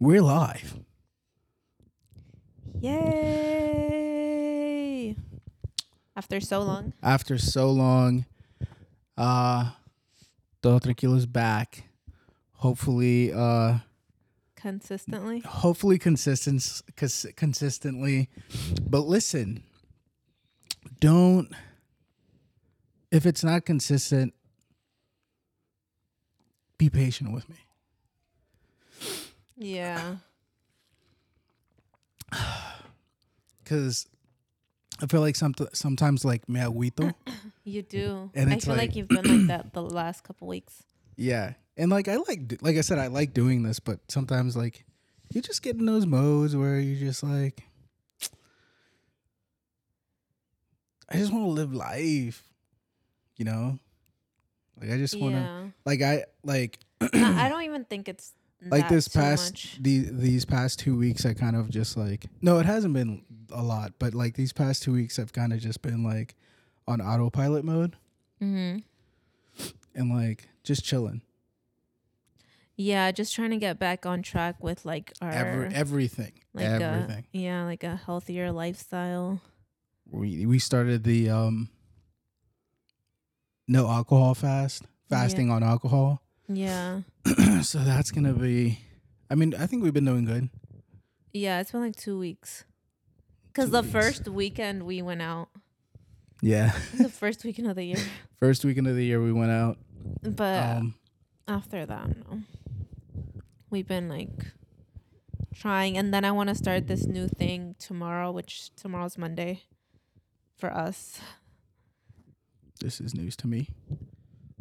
We're live. Yay! After so long. After so long, uh Todo Tranquilo's back. Hopefully, uh Consistently. hopefully consistent cons- consistently. But listen, don't if it's not consistent, be patient with me. Yeah. Cause I feel like some sometimes like me agüito. You do. And I it's feel like, like- you've been like that the last couple weeks. Yeah. And like I like like I said I like doing this, but sometimes like you just get in those modes where you just like I just want to live life. You know? Like I just want to yeah. like I like No, I don't even think it's like this past the these past 2 weeks I kind of just like No, it hasn't been a lot, but like these past 2 weeks I've kind of just been like on autopilot mode Mm-hmm. and like just chilling. Yeah, just trying to get back on track with like our Every, everything. like everything. A, yeah, like a healthier lifestyle. we we started the um no alcohol fast fasting on alcohol Yeah. so that's gonna be i mean i think we've been doing good Yeah, it's been like two weeks. Cause Two the weeks. first weekend we went out. yeah the first weekend of the year. first weekend of the year we went out But um after that, no. We've been like trying, and then I want to start this new thing tomorrow, which tomorrow's Monday for us. this is news to me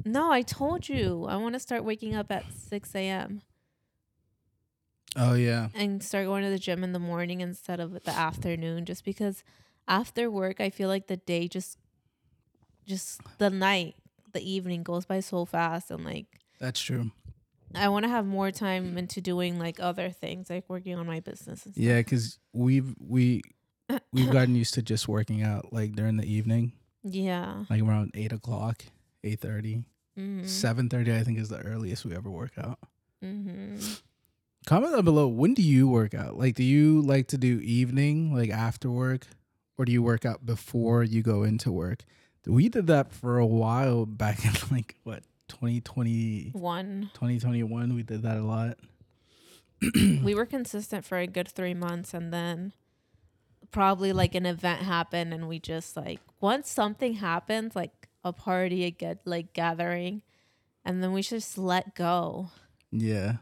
No, I told you I want to start waking up at 6 a.m. oh yeah and start going to the gym in the morning instead of the afternoon, just because after work, I feel like the day just, just the night, the evening goes by so fast, and like that's true I want to have more time into doing like other things, like working on my business and stuff. yeah because we've we we've gotten used to just working out like during the evening Yeah. like around 8 o'clock 8.30 Mm-hmm. 7.30 i think is the earliest we ever work out Mm-hmm. Comment down below. When do you work out? Like, do you like to do evening, like after work, or do you work out before you go into work? We did that for a while back in like what 2020, One. 2021. We did that a lot. we were consistent for a good three months, and then probably like an event happened, and we just like once something happens, like a party, a get like gathering, and then we just let go Yeah,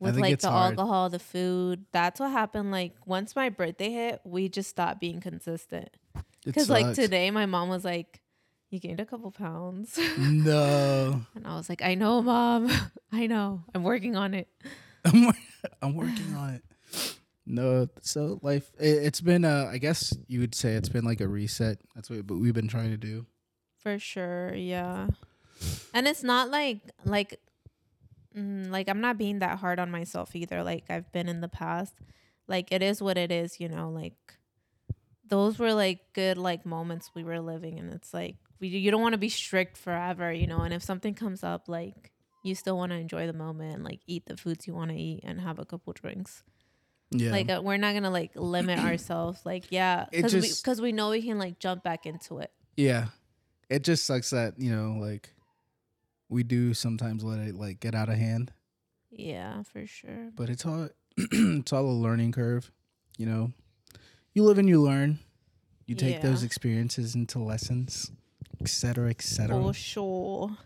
with like the hard. alcohol, the food. That's what happened. Like once my birthday hit, we just stopped being consistent. Because like today, my mom was like, "You gained a couple pounds." No, And I was like, I know, mom. I know. I'm working on it. I'm, working on it. No, so life. It, it's been. Uh, I guess you would say it's been like a reset. That's what but we've been trying to do. For sure. Yeah. And it's not like, like, mm, like I'm not being that hard on myself either. Like I've been in the past. Like it is what it is, you know, like those were like good like moments we were living and it's like we you don't want to be strict forever, you know, and if something comes up like you still want to enjoy the moment and like eat the foods you want to eat and have a couple drinks. Yeah, Like uh, we're not gonna like limit ourselves. Like yeah, because we because we know we can like jump back into it. Yeah. It just sucks that, you know, like we do sometimes let it like get out of hand, Yeah, for sure. but it's all it's all a learning curve, you know. You live and you learn. You take those experiences into lessons, etc., cetera, et cetera. For sure.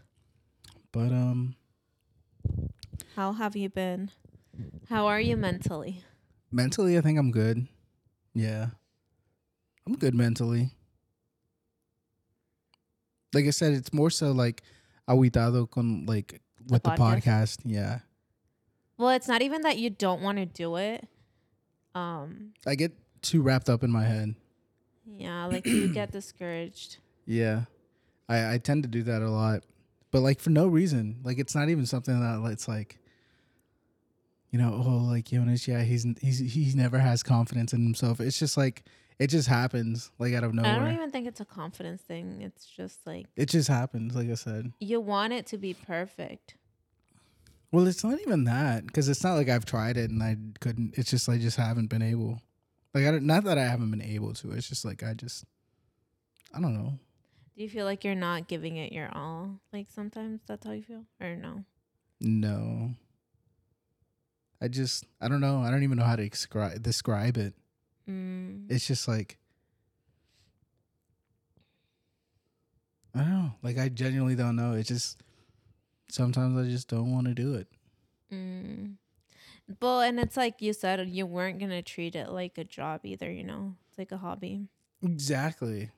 But um How have you been? How are you mentally? mentally I think I'm good. Yeah. I'm good mentally. Like I said, it's more so like aguitado con like with the podcast? podcast. Yeah. Well, it's not even that you don't want to do it. Um, I get too wrapped up in my head. yeah, like you get discouraged. Yeah. I, I tend to do that a lot. But like for no reason. Like it's not even something that it's like you know, oh like Jonas, yeah, he's he's he never has confidence in himself. It's just like it just happens like out of nowhere. I don't even think it's a confidence thing. It's just like It just happens, like I said. you want it to be perfect. Well, it's not even that because it's not like I've tried it and I couldn't. It's just I just haven't been able. Like I don't, not that I haven't been able to. It's just like I just I don't know. Do you feel like you're not giving it your all? Like sometimes that's how you feel, or no? No. I just I don't know. I don't even know how to describe describe it. Mm. It's just like I don't know. Like I genuinely don't know. It's just sometimes I just don't want to do it. Mm. Well, and it's like you said, you weren't gonna treat it like a job either. You know, it's like a hobby. Exactly.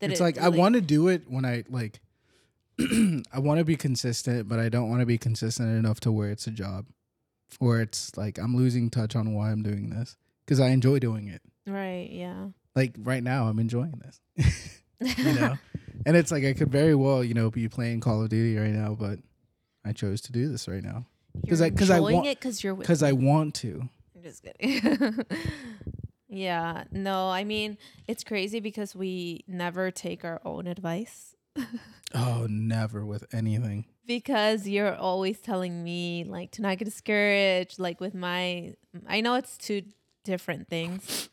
Did it's it like I want to do it when I like I want to be consistent, but I don't want to be consistent enough to where it's a job. Where it's like I'm losing touch on why I'm doing this cuz I enjoy doing it. Right. Yeah. Like right now I'm enjoying this. you know. and it's like I could very well, you know, be playing Call of Duty right now, but I chose to do this right now 'Cause You're I- 'cause I want- it because you're cuz I want to. I'm just kidding. yeah. No, I mean, it's crazy because we never take our own advice Oh, never with anything. because you're always telling me like to not get discouraged like with my I know it's two different things.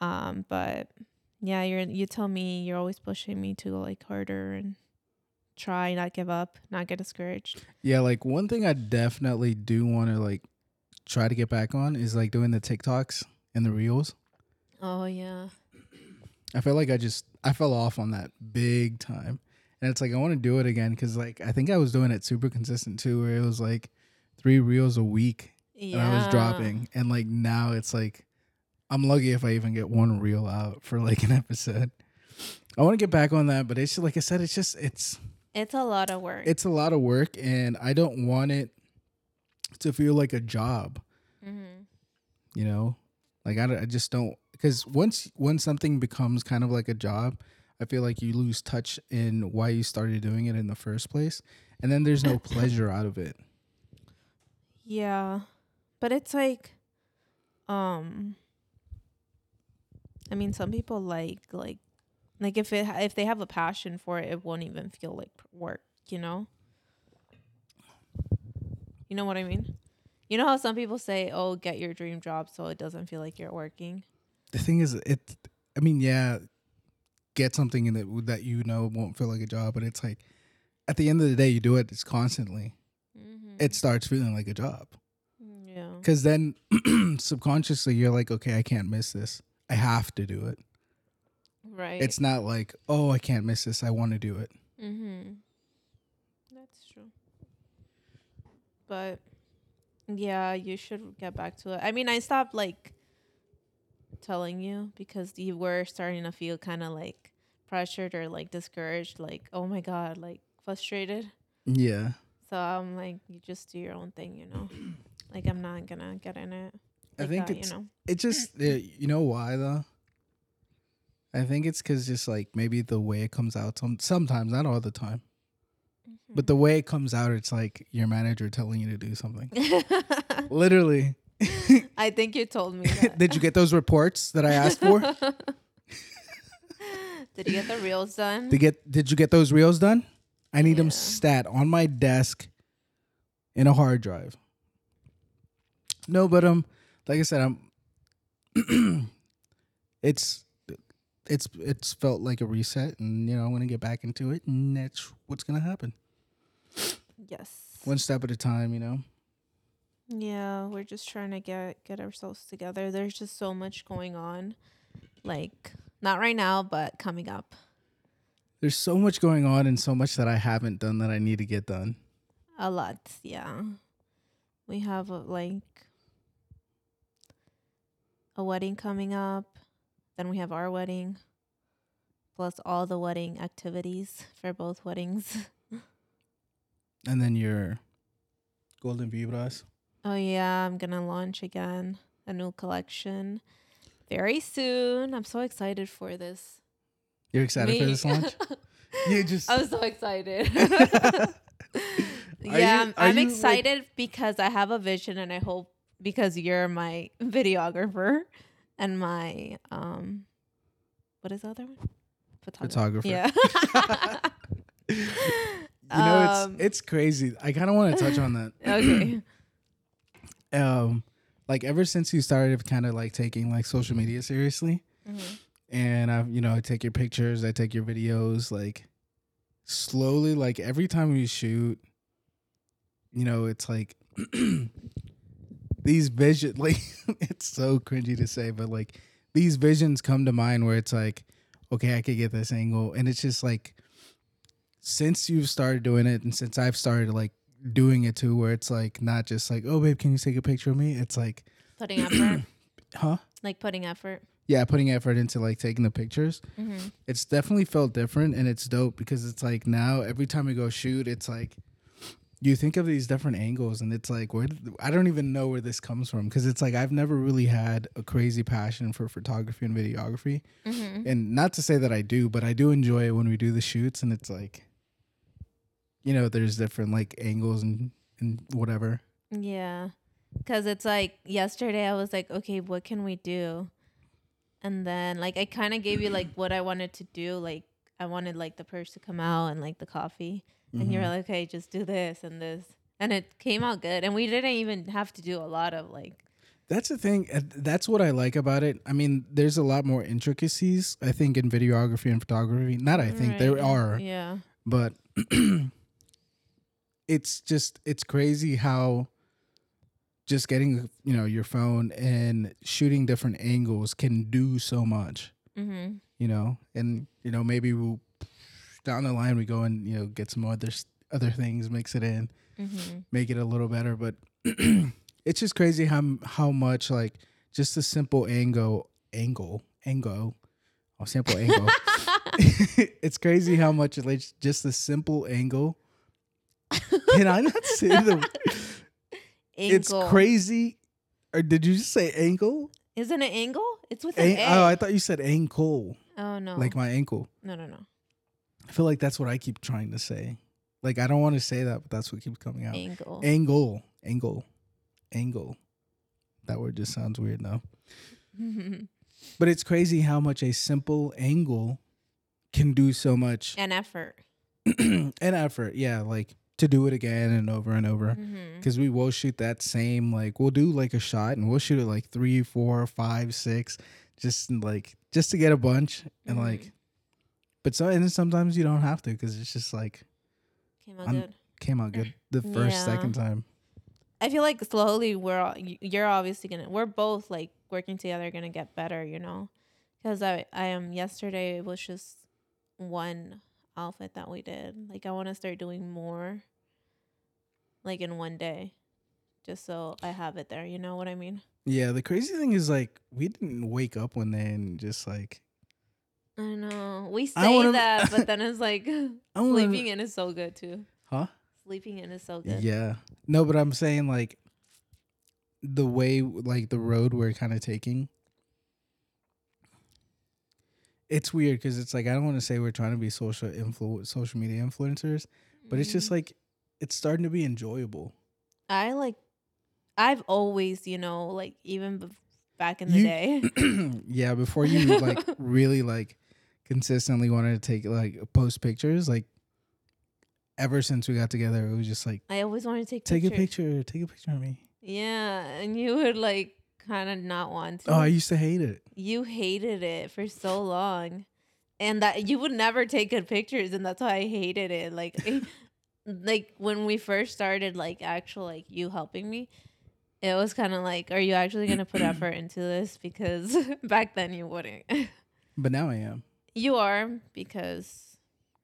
Um, but yeah, you're you tell me you're always pushing me to like harder and try, not give up, not get discouraged. Yeah, like one thing I definitely do want to like try to get back on is like doing the TikToks and the reels. Oh yeah. I feel like I just I fell off on that big time. And it's like I want to do it again cuz like I think I was doing it super consistent too where it was like 3 reels a week Yeah. and I was dropping and like now it's like I'm lucky if I even get one reel out for like an episode. I want to get back on that, but it's like I said it's just it's It's a lot of work. it's a lot of work and I don't want it to feel like a job. mm-hmm. you know like i, I just don't because once when something becomes kind of like a job i feel like you lose touch in why you started doing it in the first place and then there's no pleasure out of it Yeah. But it's like um I mean some people like like like if it if they have a passion for it it won't even feel like work, you know? You know what I mean? You know how some people say, "Oh, get your dream job so it doesn't feel like you're working." the thing is it i mean yeah get something in that that you know won't feel like a job but it's like at the end of the day you do it it's constantly Mm-hmm. it starts feeling like a job. Because then subconsciously you're like okay i can't miss this i have to do it Right. it's not like oh i can't miss this i want to do it Mm-hmm. That's true. But yeah, you should get back to it. I mean, I stopped like telling you because you were starting to feel kind of like pressured or like discouraged, like oh my god, like frustrated. yeah So I'm like, you just do your own thing, you know. Like I'm not gonna get in it. I think that, it's you know. it just you know why though. I think it's because just like maybe the way it comes out some sometimes not all the time, mm-hmm. but the way it comes out, it's like your manager telling you to do something. Literally, I think you told me that. did you get those reports that I asked for? Did you get the reels done? Did get did you get those reels done? I need them stat on my desk in a hard drive. No, but um, like I said, I'm. it's it's it's felt like a reset, and you know I'm gonna get back into it, and that's what's gonna happen. yes. One step at a time, you know. Yeah, we're just trying to get get ourselves together. There's just so much going on. Like not right now, but coming up. There's so much going on, and so much that I haven't done that I need to get done. A lot, yeah. We have a, like a wedding coming up. Then we have our wedding. Plus all the wedding activities for both weddings. And then your golden vibras. Oh yeah, I'm gonna launch again a new collection very soon. I'm so excited for this. You're excited for this launch? You just I'm so excited. Yeah, you- I'm, you, like- excited because I have a vision, and I hope because you're my videographer and my um, what is the other one? Photographer. Photographer. Yeah. You know, Um, it's it's crazy. I kind of want to touch on that. okay. Um, like ever since you started kind of like taking like social media seriously, Mhm. and I, you know, I take your pictures, I take your videos, like slowly, like every time we shoot, you know, it's like these vision, like it's so cringy to say, but like these visions come to mind where it's like, okay, I could get this angle, and it's just like since you've started doing it, and since I've started like doing it too, where it's like not just like, oh babe, can you take a picture of me? It's like, Putting effort, huh? like putting effort. Yeah, putting effort into like taking the pictures. Mm-hmm. it's definitely felt different and it's dope because it's like now every time we go shoot it's like you think of these different angles and it's like where did, i don't even know where this comes from because it's like i've never really had a crazy passion for photography and videography Mm-hmm. and not to say that i do but i do enjoy it when we do the shoots and it's like you know there's different like angles and and whatever Yeah. Cause it's like yesterday I was like, okay, what can we do? And then like I kind of gave you like what I wanted to do. Like I wanted like the purse to come out and like the coffee. And you're Mhm. like, okay, just do this and this. And it came out good. And we didn't even have to do a lot of like, That's the thing. That's what I like about it. I mean, there's a lot more intricacies, I think, in videography and photography. Not I think, there are. Yeah. but it's just it's crazy how just getting you know your phone and shooting different angles can do so much Mm-hmm. you know and you know maybe we'll down the line we go and you know get some other other things mix it in Mm-hmm. make it a little better but it's just crazy how how much like just a simple angle angle angle oh simple angle it's crazy how much like just a simple angle. Can I not say the? It's crazy. Or did you just say angle? Isn't it angle? It's with an A. oh, I thought you said ankle, oh no. like my ankle. no, no, no. I feel like that's what I keep trying to say. Like I don't want to say that, but that's what keeps coming out. Angle. Angle, angle, angle. That word just sounds weird now. But it's crazy how much a simple angle can do so much and effort. and effort. Yeah, like to do it again and over and over. Mm-hmm. because we will shoot that same like we'll do like a shot and we'll shoot it like three four five six just like just to get a bunch and Mhm. like but so and then sometimes you don't have to because it's just like Came out I'm- good. came out good the first Yeah. second time I feel like slowly we're all, you're obviously gonna we're both like working together gonna get better, you know, because I I am yesterday it was just one outfit that we did. Like I want to start doing more, like in one day, just so I have it there. You know what I mean? yeah the crazy thing is like we didn't wake up one day and just like I know we say wanna- that, but then it's like wanna- sleeping in is so good too. huh Sleeping in is so good. yeah no but i'm saying like the way like the road we're kind of taking it's weird because it's like i don't want to say we're trying to be social influ social media influencers but it's just Mhm. like it's starting to be enjoyable I like. I've always, you know, like even bef- back in the You- day. yeah before you like really like consistently wanted to take like post pictures like ever since we got together it was just like I always wanted to take take pictures. a picture take a picture of me Yeah, and you would like kind of not want to. oh i used to hate it you hated it for so long, and that you would never take good pictures, and that's why I hated it. Like, I- eh, like when we first started, like actual like you helping me. It was kind of like, are you actually gonna put effort into this? Because back then you wouldn't. but now i am you are because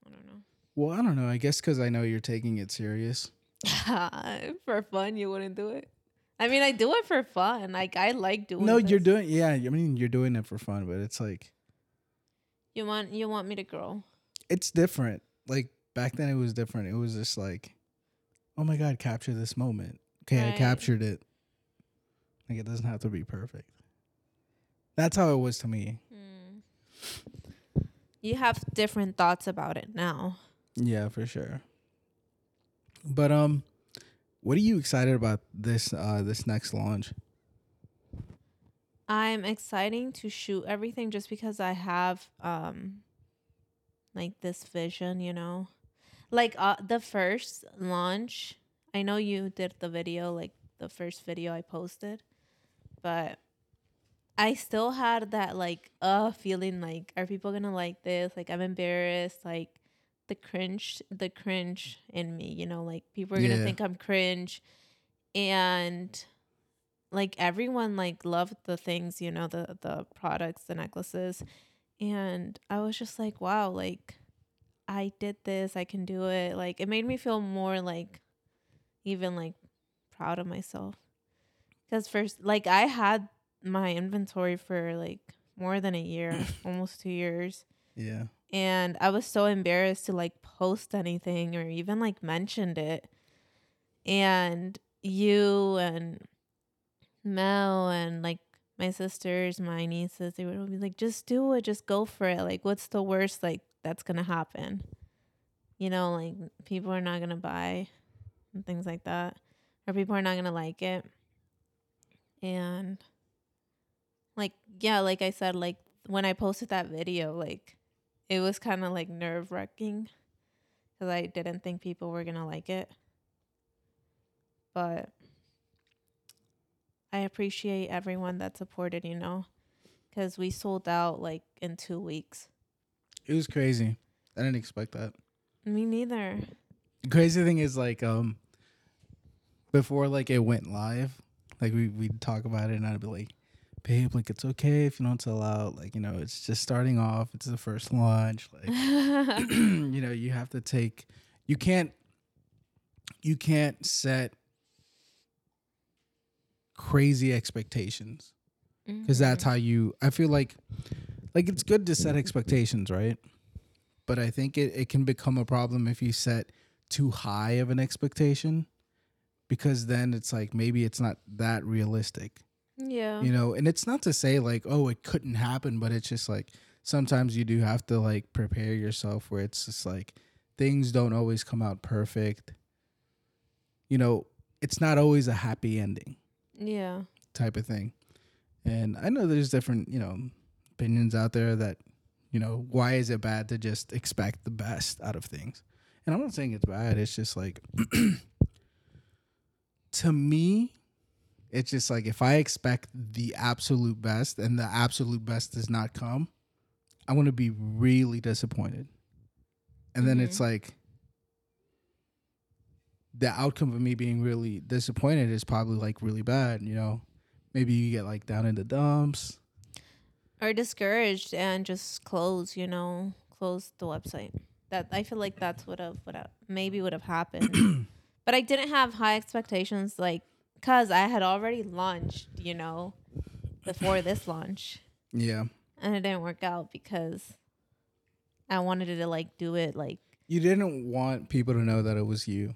I don't know. well i don't know i guess because i know you're taking it serious for fun, you wouldn't do it. I mean, I do it for fun. Like I like doing. It. No you're doing yeah i mean you're doing it for fun but it's like You want you want me to grow. it's different like back then it was different. It was just like oh my god capture this moment. Okay i captured it. Like it doesn't have to be perfect. That's how it was to me. You have different thoughts about it now. yeah for sure. But um what are you excited about this uh this next launch? I'm exciting to shoot everything just because I have um like this vision, you know. Like uh, the first launch. I know you did the video, like the first video I posted, but I still had that like uh feeling like are people gonna like this? Like I'm embarrassed. Like the cringe, the cringe in me, you know, like people are gonna Yeah. think I'm cringe, and like everyone like loved the things, you know, the the products, the necklaces, and I was just like, wow, like I did this, I can do it. Like it made me feel more like even like proud of myself. Cuz first like I had my inventory for like more than a year, almost 2 years, Yeah. and I was so embarrassed to like post anything or even like mentioned it. And you and Mel and like my sisters, my nieces, they would be like, just do it, just go for it. Like, what's the worst like that's gonna happen? You know, like people are not gonna buy and things like that. Or people are not gonna like it. And like yeah, like I said, like when I posted that video, like it was kind of like nerve wracking because I didn't think people were gonna like it. But I appreciate everyone that supported, you know, because we sold out like in two weeks. It was crazy. I didn't expect that. Me neither. The crazy thing is like um before like it went live, like we we'd talk about it and I'd be like, babe, like it's okay if you don't sell out. Like, you know, it's just starting off, it's the first launch. Like you know, you have to take you can't you can't set crazy expectations because that's how you i feel like like it's good to set expectations right but i think it, it can become a problem if you set too high of an expectation because then it's like maybe it's not that realistic yeah. you know and it's not to say like oh it couldn't happen but it's just like sometimes you do have to like prepare yourself where it's just like things don't always come out perfect you know it's not always a happy ending Yeah. type of thing. And I know there's different, you know, opinions out there that, you know, why is it bad to just expect the best out of things? And I'm not saying it's bad. It's just like, to me, it's just like if I expect the absolute best and the absolute best does not come, I'm going to be really disappointed. And then it's mm-hmm. like, the outcome of me being really disappointed is probably like really bad, you know. Maybe you get like down in the dumps. Or discouraged and just close, you know, close the website. That I feel like that's what have what maybe would have happened. but I didn't have high expectations, like, cause I had already launched, you know, before this launch. Yeah. and it didn't work out because I wanted to like do it like You didn't want people to know that it was you.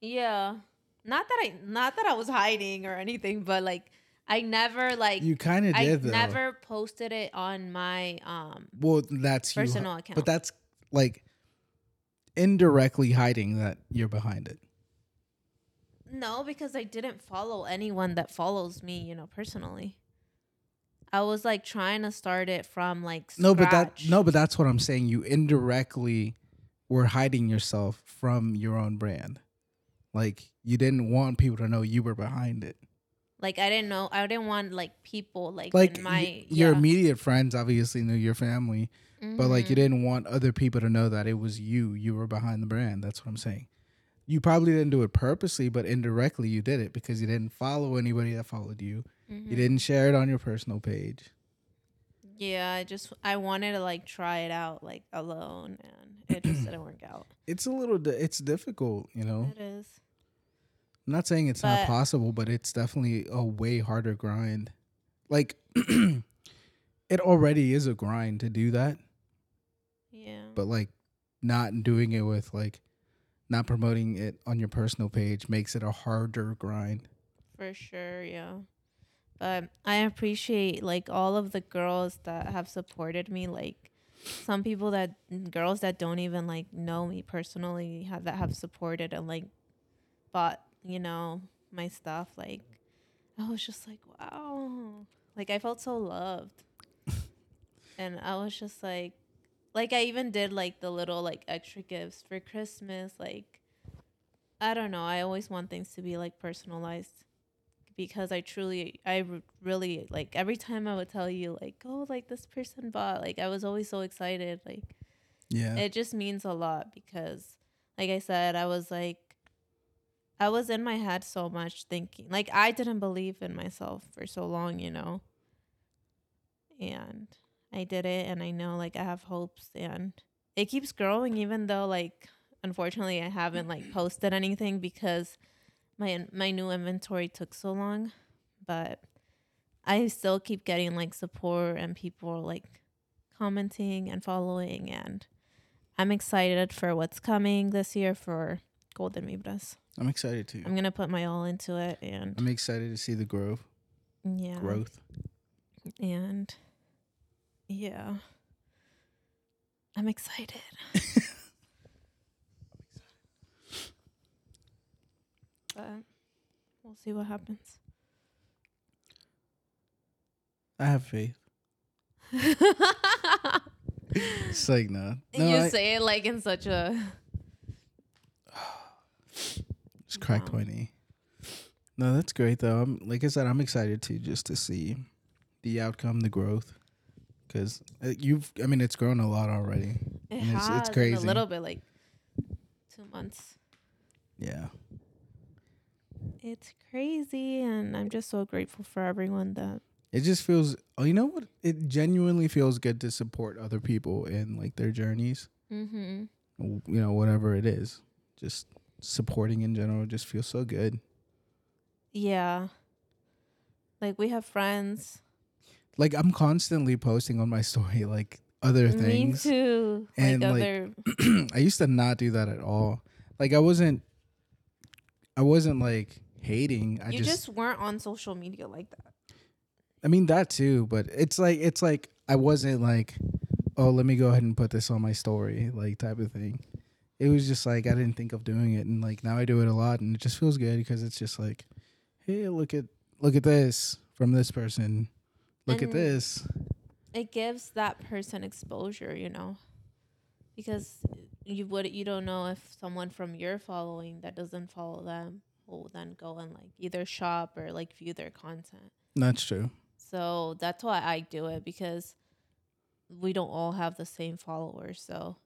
yeah not that I not that I was hiding or anything but like I never like You kind of I did though. never posted it on my um Well, that's you. personal account But that's like indirectly hiding that you're behind it. no because I didn't follow anyone that follows me you know personally I was like trying to start it from like No, but that no, but that's what I'm saying. You indirectly were hiding yourself from your own brand. Like you didn't want people to know you were behind it. Like I didn't know I didn't want like people like, Like in my y- your yeah. immediate friends obviously knew your family, but like you Mhm. didn't want other people to know that it was you. You were behind the brand. That's what I'm saying. You probably didn't do it purposely, but indirectly you did it because you didn't follow anybody that followed you. Mhm. You didn't share it on your personal page. Yeah, I just I wanted to like try it out like alone, and it just didn't work out. It's a little. Di- it's difficult, you know. It is. I'm not saying it's not possible, but it's definitely a way harder grind. Like, it already is a grind to do that, Yeah. but like, not doing it with like, not promoting it on your personal page makes it a harder grind. For sure, yeah. But I appreciate like all of the girls that have supported me. Like some people that girls that don't even like know me personally have that have supported and like bought you know my stuff. Like I was just like wow, like I felt so loved, and I was just like like I even did like the little like extra gifts for Christmas. Like I don't know. I always want things to be like personalized because I truly, I really like every time I would tell you like, oh, like this person bought. Like I was always so excited. Like Yeah. it just means a lot because like i said i was like i was in my head so much thinking like i didn't believe in myself for so long you know? And i did it and i know like i have hopes and it keeps growing even though like unfortunately i haven't like posted anything because my my new inventory took so long. But i still keep getting like support and people like commenting and following and I'm excited for what's coming this year for Golden Vibras. I'm excited too. I'm gonna put my all into it, and I'm excited to see the growth. yeah, Growth. and yeah, I'm excited. but we'll see what happens. I have faith. It's like no. no you I say it like in such a just cracked No. my knee. No, that's great though. I'm like I said, I'm excited too, just to see the outcome, the growth, because you've. I mean, it's grown a lot already. it And it's- has it's crazy. a little bit like two months. Yeah. It's crazy, and I'm just so grateful for everyone that It just feels. Oh, you know what? It genuinely feels good to support other people in like their journeys. mm-hmm. You know, whatever it is, just supporting in general just feels so good. Yeah. Like we have friends. Like I'm constantly posting on my story like other things. Me too. And, like like, other I used to not do that at all. Like I wasn't I wasn't like hating. I you just, just, weren't on social media like that. I mean that too, but it's like it's like I wasn't like oh, let me go ahead and put this on my story like type of thing. It was just like I didn't think of doing it and like now I do it a lot and it just feels good because it's just like hey, look at look at this from this person. Look at this. It gives that person exposure, you know. Because you would you don't know if someone from your following that doesn't follow them will then go and like either shop or like view their content. That's true. So that's why I do it because we don't all have the same followers. So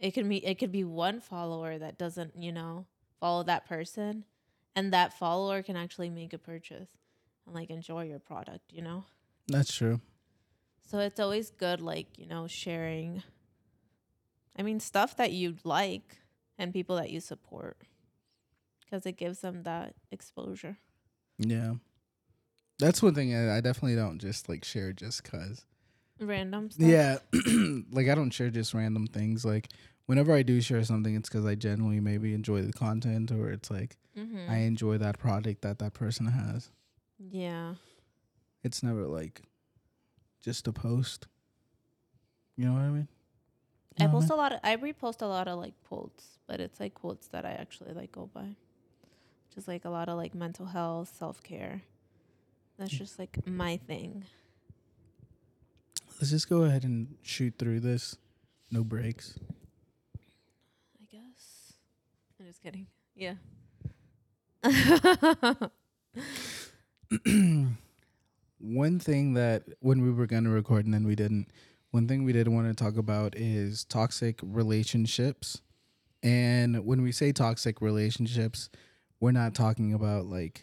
it could be it could be one follower that doesn't, you know, follow that person and that follower can actually make a purchase and like enjoy your product, you know? That's true. So it's always good like, you know, sharing I mean stuff that you like and people that you support because it gives them that exposure. Yeah. That's one thing I, I definitely don't just like share just cuz. Random stuff. Yeah. like I don't share just random things like whenever I do share something it's cuz I genuinely maybe enjoy the content or it's like Mm-hmm. I enjoy that product that that person has. yeah. It's never like just a post. You know what I mean? I You what post a lot of I repost a lot of like quotes, but it's like quotes that I actually like go by. Just like a lot of like mental health, self care. That's just like my thing. Let's just go ahead and shoot through this. No breaks. I guess. I'm just kidding. Yeah. one thing that when we were going to record and then we didn't one thing we did want to talk about is toxic relationships and when we say toxic relationships we're not talking about like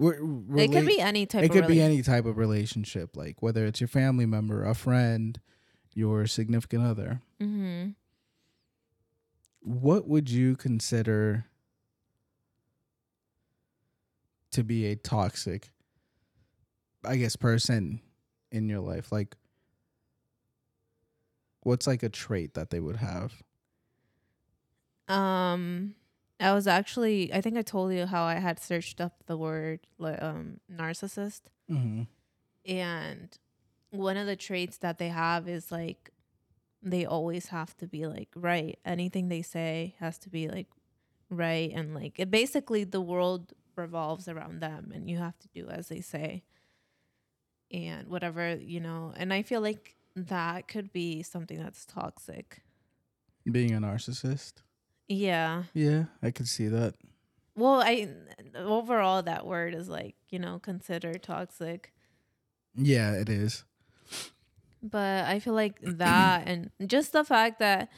we're, it could be any type it of could be any type of relationship like whether it's your family member a friend your significant other. Mhm. what would you consider to be a toxic i guess person in your life? Like what's like a trait that they would have? Um I was actually I think I told you how I had searched up the word um narcissist mm-hmm. and one of the traits that they have is like they always have to be like right anything they say has to be like right and like it basically the world revolves around them and you have to do as they say and whatever you know and i feel like that could be something that's toxic. Being a narcissist. Yeah. Yeah, I could see that. Well, I overall that word is like, you know, considered toxic. Yeah, it is. But I feel like that and just the fact that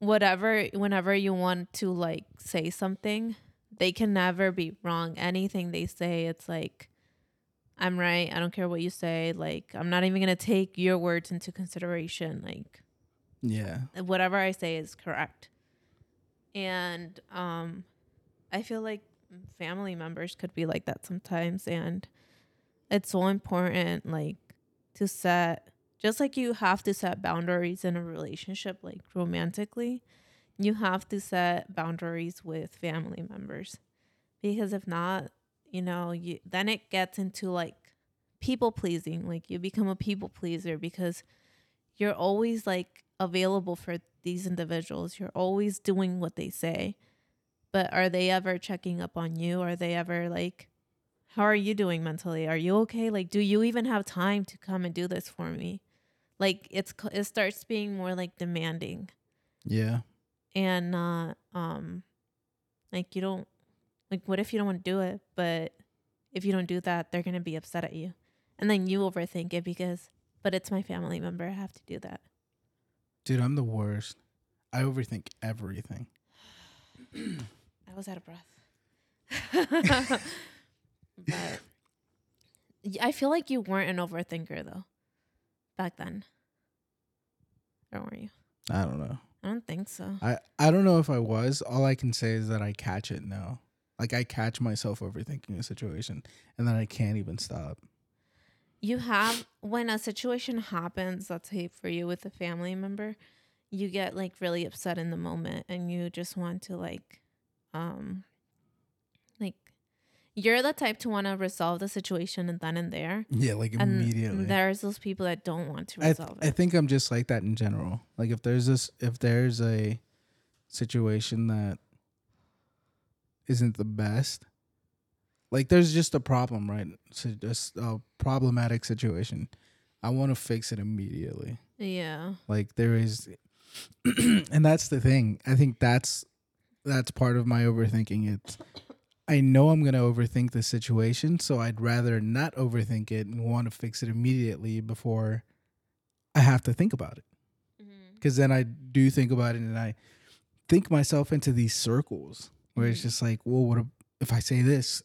whatever whenever you want to like say something, they can never be wrong. Anything they say, it's like I'm right. I don't care what you say. Like I'm not even going to take your words into consideration. Like Yeah. whatever I say is correct. And um I feel like family members could be like that sometimes and it's so important like to set just like you have to set boundaries in a relationship like romantically, you have to set boundaries with family members. Because if not, you know, you then it gets into like people pleasing, like you become a people pleaser because you're always like available for these individuals. You're always doing what they say. But are they ever checking up on you? Are they ever like, how are you doing mentally? Are you okay? Like, do you even have time to come and do this for me? Like, it's it starts being more like demanding Yeah. and not um, like you don't like. What if you don't want to do it? But if you don't do that, they're gonna be upset at you, and then you overthink it because, but it's my family member. I have to do that. Dude, I'm the worst. I overthink everything. I was out of breath. but I feel like you weren't an overthinker though, back then. Or were you? I don't know. I don't think so. I I don't know if I was. All I can say is that I catch it now. Like I catch myself overthinking a situation and then I can't even stop. You have when a situation happens, let's say for you with a family member, you get like really upset in the moment and you just want to like um like you're the type to want to resolve the situation and then and there. Yeah, like And immediately. there's those people that don't want to I, th- resolve I think I'm just like that in general. Like if there's this if there's a situation that isn't the best, like there's just a problem, right? So just a problematic situation. I want to fix it immediately. yeah. Like there is and that's the thing. I think that's that's part of my overthinking. It's I know I'm going to overthink the situation, so I'd rather not overthink it and want to fix it immediately before I have to think about it. Mm-hmm. Cuz then I do think about it and I think myself into these circles where it's Mhm. just like, well, what if I say this?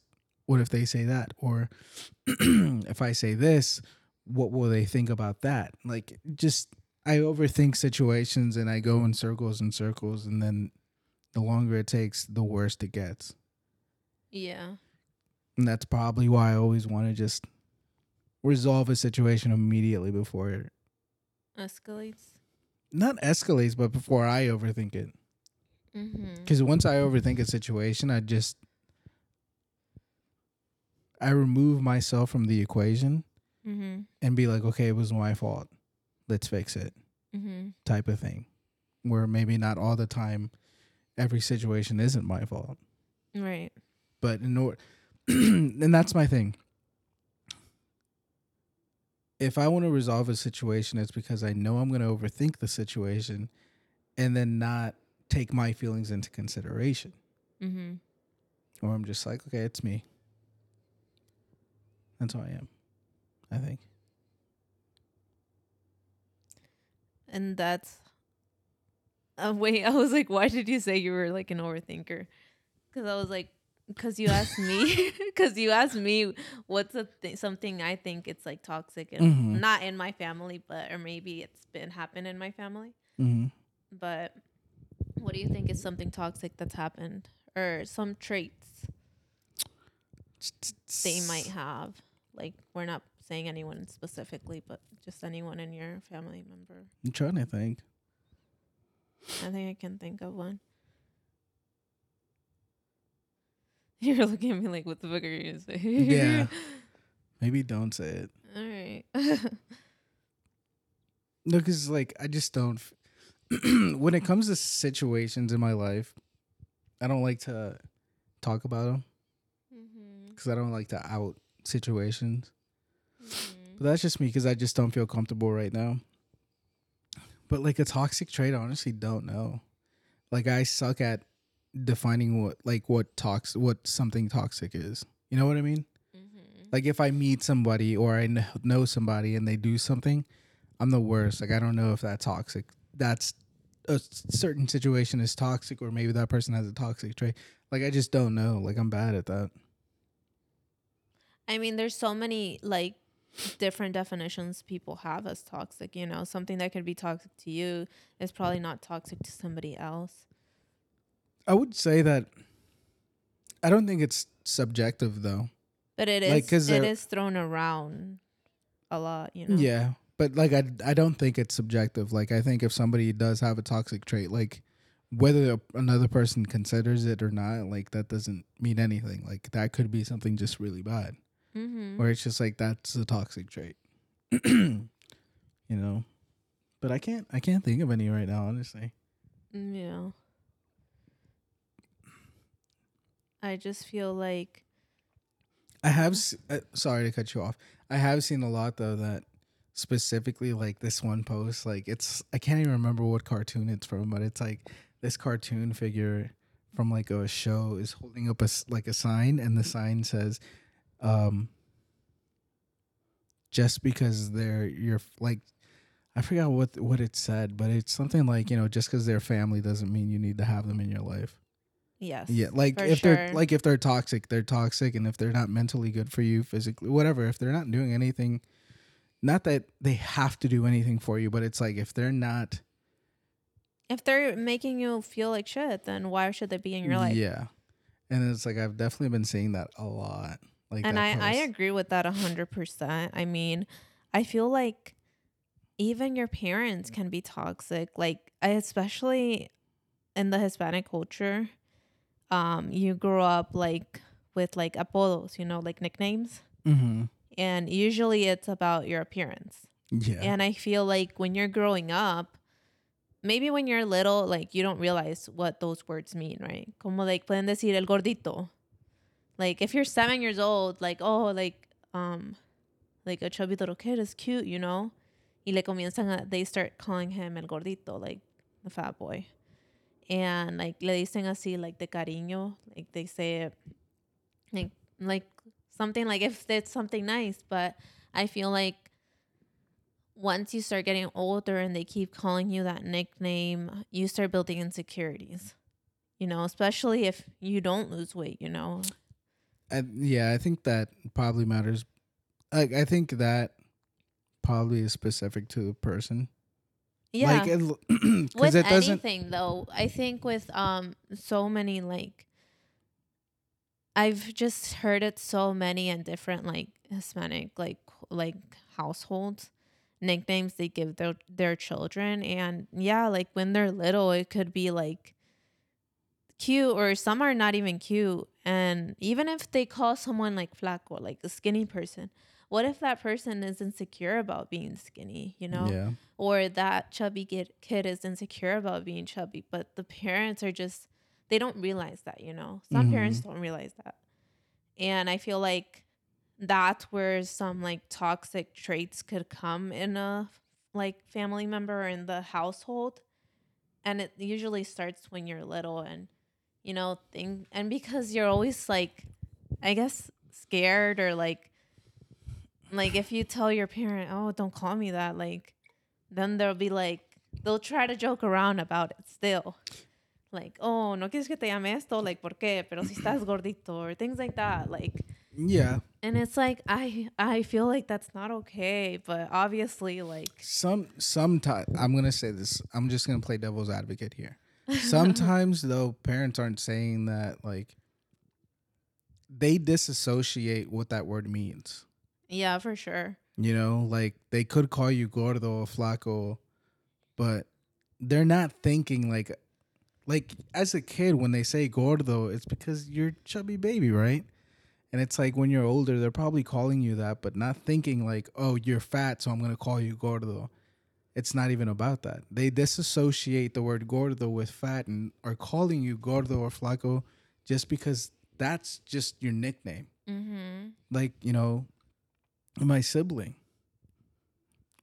What if they say that? Or if I say this, what will they think about that? Like just I overthink situations and I go in circles and circles and then the longer it takes, the worse it gets. Yeah. And that's probably why I always want to just resolve a situation immediately before it Escalates. not escalates, but before I overthink it. Mm-hmm. Because once I overthink a situation, I just I remove myself from the equation Mm-hmm. and be like, okay, it was my fault. Let's fix it. Mm-hmm. Type of thing. Where maybe not all the time every situation isn't my fault. Right. But in order and that's my thing. If I want to resolve a situation, it's because I know I'm gonna overthink the situation and then not take my feelings into consideration. Mm-hmm. Or I'm just like, okay, it's me. That's how I am. I think. And that's. Uh, wait, I was like, why did you say you were like an overthinker? Because I was like, because you asked me, because you asked me what's a th- something I think it's like toxic and Mhm. not in my family, but or maybe it's been happened in my family. Mm-hmm. But what do you think is something toxic that's happened or some traits they might have? Like we're not saying anyone specifically, but just anyone in your family member. I'm trying to think. I think I can think of one. You're looking at me like, what the fuck are you gonna say? Yeah. Maybe don't say it. All right. No, because like I just don't. f- when it comes to situations in my life, I don't like to talk about them mm-hmm. because I don't like to out situations. Mm-hmm. But that's just me because I just don't feel comfortable right now. But like a toxic trait, I honestly don't know. Like I suck at defining what like what tox what something toxic is. You know what I mean? Mm-hmm. Like if I meet somebody or I kn- know somebody and they do something, I'm the worst. Like I don't know if that's toxic. That's a certain situation is toxic or maybe that person has a toxic trait. Like I just don't know. Like I'm bad at that. I mean, there's so many like different definitions people have as toxic. You know, something that could be toxic to you is probably not toxic to somebody else. I would say that I don't think it's subjective though. But it is Like, 'cause it is thrown around a lot. You know. Yeah, but like I I don't think it's subjective. Like I think if somebody does have a toxic trait, like whether another person considers it or not, like that doesn't mean anything. Like that could be something just really bad, Mm-hmm. where it's just like that's a toxic trait. you know, but I can't I can't think of any right now, honestly. Yeah. I just feel like I have s- uh, sorry to cut you off. I have seen a lot though that specifically like this one post like it's I can't even remember what cartoon it's from, but it's like this cartoon figure from like a show is holding up a like a sign and the sign says um just because they're your like I forgot what what it said, but it's something like, you know, just cuz they're family doesn't mean you need to have them in your life. yes. Yeah, like if they're like if they're toxic, they're toxic, and if they're not mentally good for you, physically, whatever, if they're not doing anything, not that they have to do anything for you, but it's like if they're not, if they're making you feel like shit, then why should they be in your life? yeah, and it's like I've definitely been seeing that a lot, like and I, I agree with that a hundred percent. I mean, I feel like even your parents can be toxic. Like I especially in the Hispanic culture, um, you grow up like with like apodos, you know, like nicknames. Mm-hmm. And usually it's about your appearance. Yeah, And I feel like when you're growing up, maybe when you're little, like you don't realize what those words mean, right? Como like pueden decir el gordito. Like if you're seven years old, like oh, like um, like a chubby little kid is cute, you know, y le comienzan a, they start calling him el gordito, like the fat boy, and like le dicen así like de cariño, like they say it, like like something like if it's something nice, but I feel like once you start getting older and they keep calling you that nickname, you start building insecurities. You know, especially if you don't lose weight, you know. I, yeah, I think that probably matters. Like I think that probably is specific to the person. Yeah. like because with it anything though, I think with um so many like I've just heard it so many and different like Hispanic like like households nicknames they give their their children and yeah like when they're little it could be like cute or some are not even cute and even if they call someone like flaco like a skinny person what if that person is insecure about being skinny you know Yeah, or that chubby kid, kid is insecure about being chubby, but the parents are just they don't realize that, you know. Some mm-hmm. parents don't realize that. And I feel like that's where some like toxic traits could come in a like family member or in the household. And it usually starts when you're little and you know, thing and because you're always like I guess scared or like like if you tell your parent, "Oh, don't call me that," like then they'll be like they'll try to joke around about it still. Like, "Oh, no quieres que te llame esto?" Like, ¿por qué? Pero si estás gordito or things like that. Like yeah. and it's like I I feel like that's not okay, but obviously like Some sometimes I'm gonna say this. I'm just gonna play devil's advocate here. Sometimes though, parents aren't saying that like they disassociate what that word means. yeah, for sure. You know, like they could call you gordo or flaco, but they're not thinking like like as a kid when they say gordo, it's because you're chubby baby, right? And it's like when you're older, they're probably calling you that, but not thinking like, oh, you're fat, so I'm gonna call you gordo. It's not even about that. They disassociate the word gordo with fat and are calling you gordo or flaco just because that's just your nickname Mhm. like you know my sibling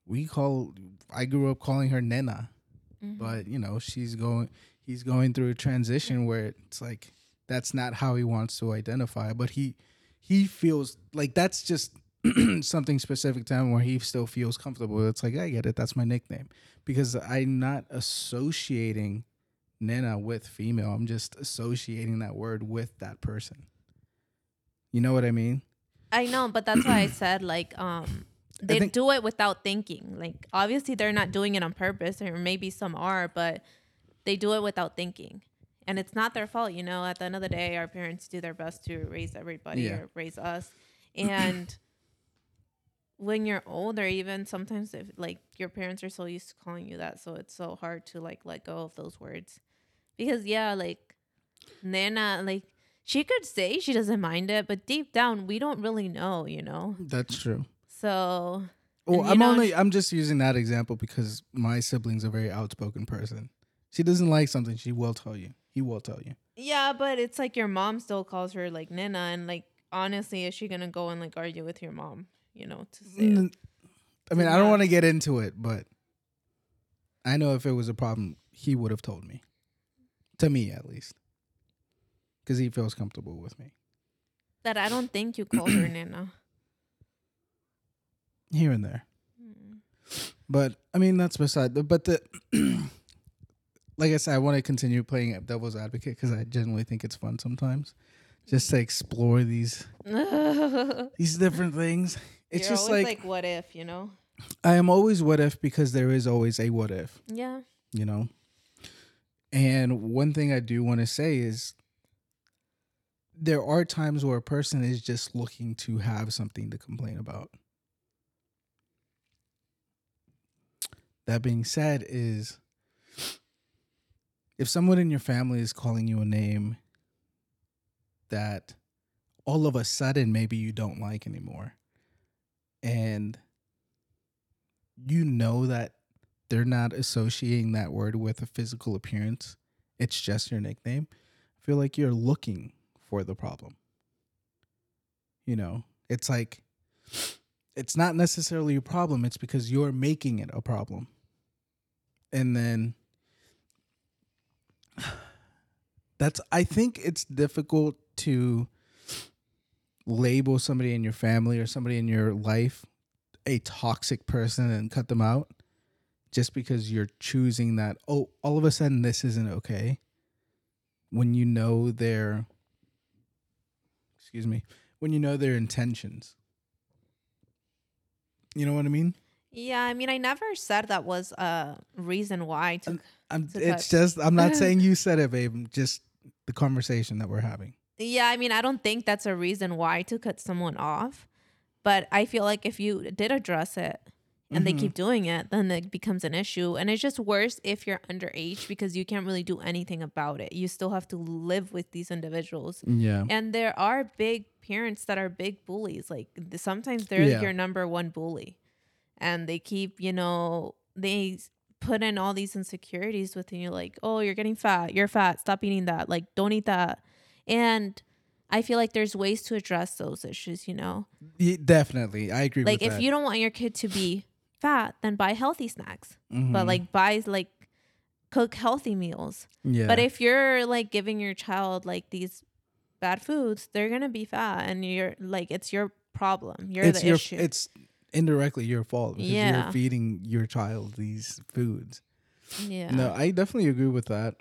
we call i grew up calling her nena Mhm. but you know she's going he's going through a transition where it's like that's not how he wants to identify but he he feels like that's just something specific to him where he still feels comfortable it's like i get it that's my nickname because i'm not associating nena with female i'm just associating that word with that person you know what i mean I know, but that's why I said like um they do it without thinking. Like obviously they're not doing it on purpose, or maybe some are, but they do it without thinking. And it's not their fault, you know. At the end of the day, our parents do their best to raise everybody Yeah. or raise us. And when you're older, even sometimes if like your parents are so used to calling you that, so it's so hard to like let go of those words. Because yeah, like Nana, like she could say she doesn't mind it, but deep down we don't really know, you know. that's true So Well, I'm know, only I'm just using that example because my sibling's a very outspoken person. She doesn't like something, she will tell you. He will tell you. yeah, but it's like your mom still calls her like Nina, and like honestly, is she gonna go and like argue with your mom? You know, to say it? Mm, I mean, I don't want to get into it, but I know if it was a problem, he would have told me. To me, at least, because he feels comfortable with me. that I don't think you call her Nina. Here and there, Mm. but I mean that's beside the. But the, like I said, I want to continue playing devil's advocate because I generally think it's fun sometimes, just to explore these these different things. It's You're just like, like what if, you know? I am always what if because there is always a what if, Yeah. you know. And one thing I do want to say is there are times where a person is just looking to have something to complain about. That being said is if someone in your family is calling you a name that all of a sudden maybe you don't like anymore and you know that they're not associating that word with a physical appearance. It's just your nickname. I feel like you're looking for the problem. You know it's like it's not necessarily a problem it's because you're making it a problem. And then that's i think it's difficult to label somebody in your family or somebody in your life a toxic person and cut them out just because you're choosing that oh all of a sudden this isn't okay when you know their excuse me when you know their intentions you know what i mean Yeah, I mean, I never said that was a reason why to. I'm, To it's cut. just i'm not saying you said it babe just the conversation that we're having Yeah, I mean, I don't think that's a reason why to cut someone off. But I feel like if you did address it and they Mhm. keep doing it, then it becomes an issue. And it's just worse if you're underage because you can't really do anything about it. You still have to live with these individuals. yeah And there are big parents that are big bullies. Like sometimes they're Yeah. your number one bully. And they keep, you know, they put in all these insecurities within you like, oh, you're getting fat. You're fat. Stop eating that. Like, don't eat that. And I feel like there's ways to address those issues, you know? Ye- definitely i agree with that. Like, if that you don't want your kid to be fat, then buy healthy snacks. But Mhm. like, buy, like, cook healthy meals. yeah But if you're like giving your child like these bad foods, they're gonna be fat, and you're like, it's your problem. You're it's the your issue. it's indirectly your fault because Yeah. you're feeding your child these foods yeah. No, I definitely agree with that.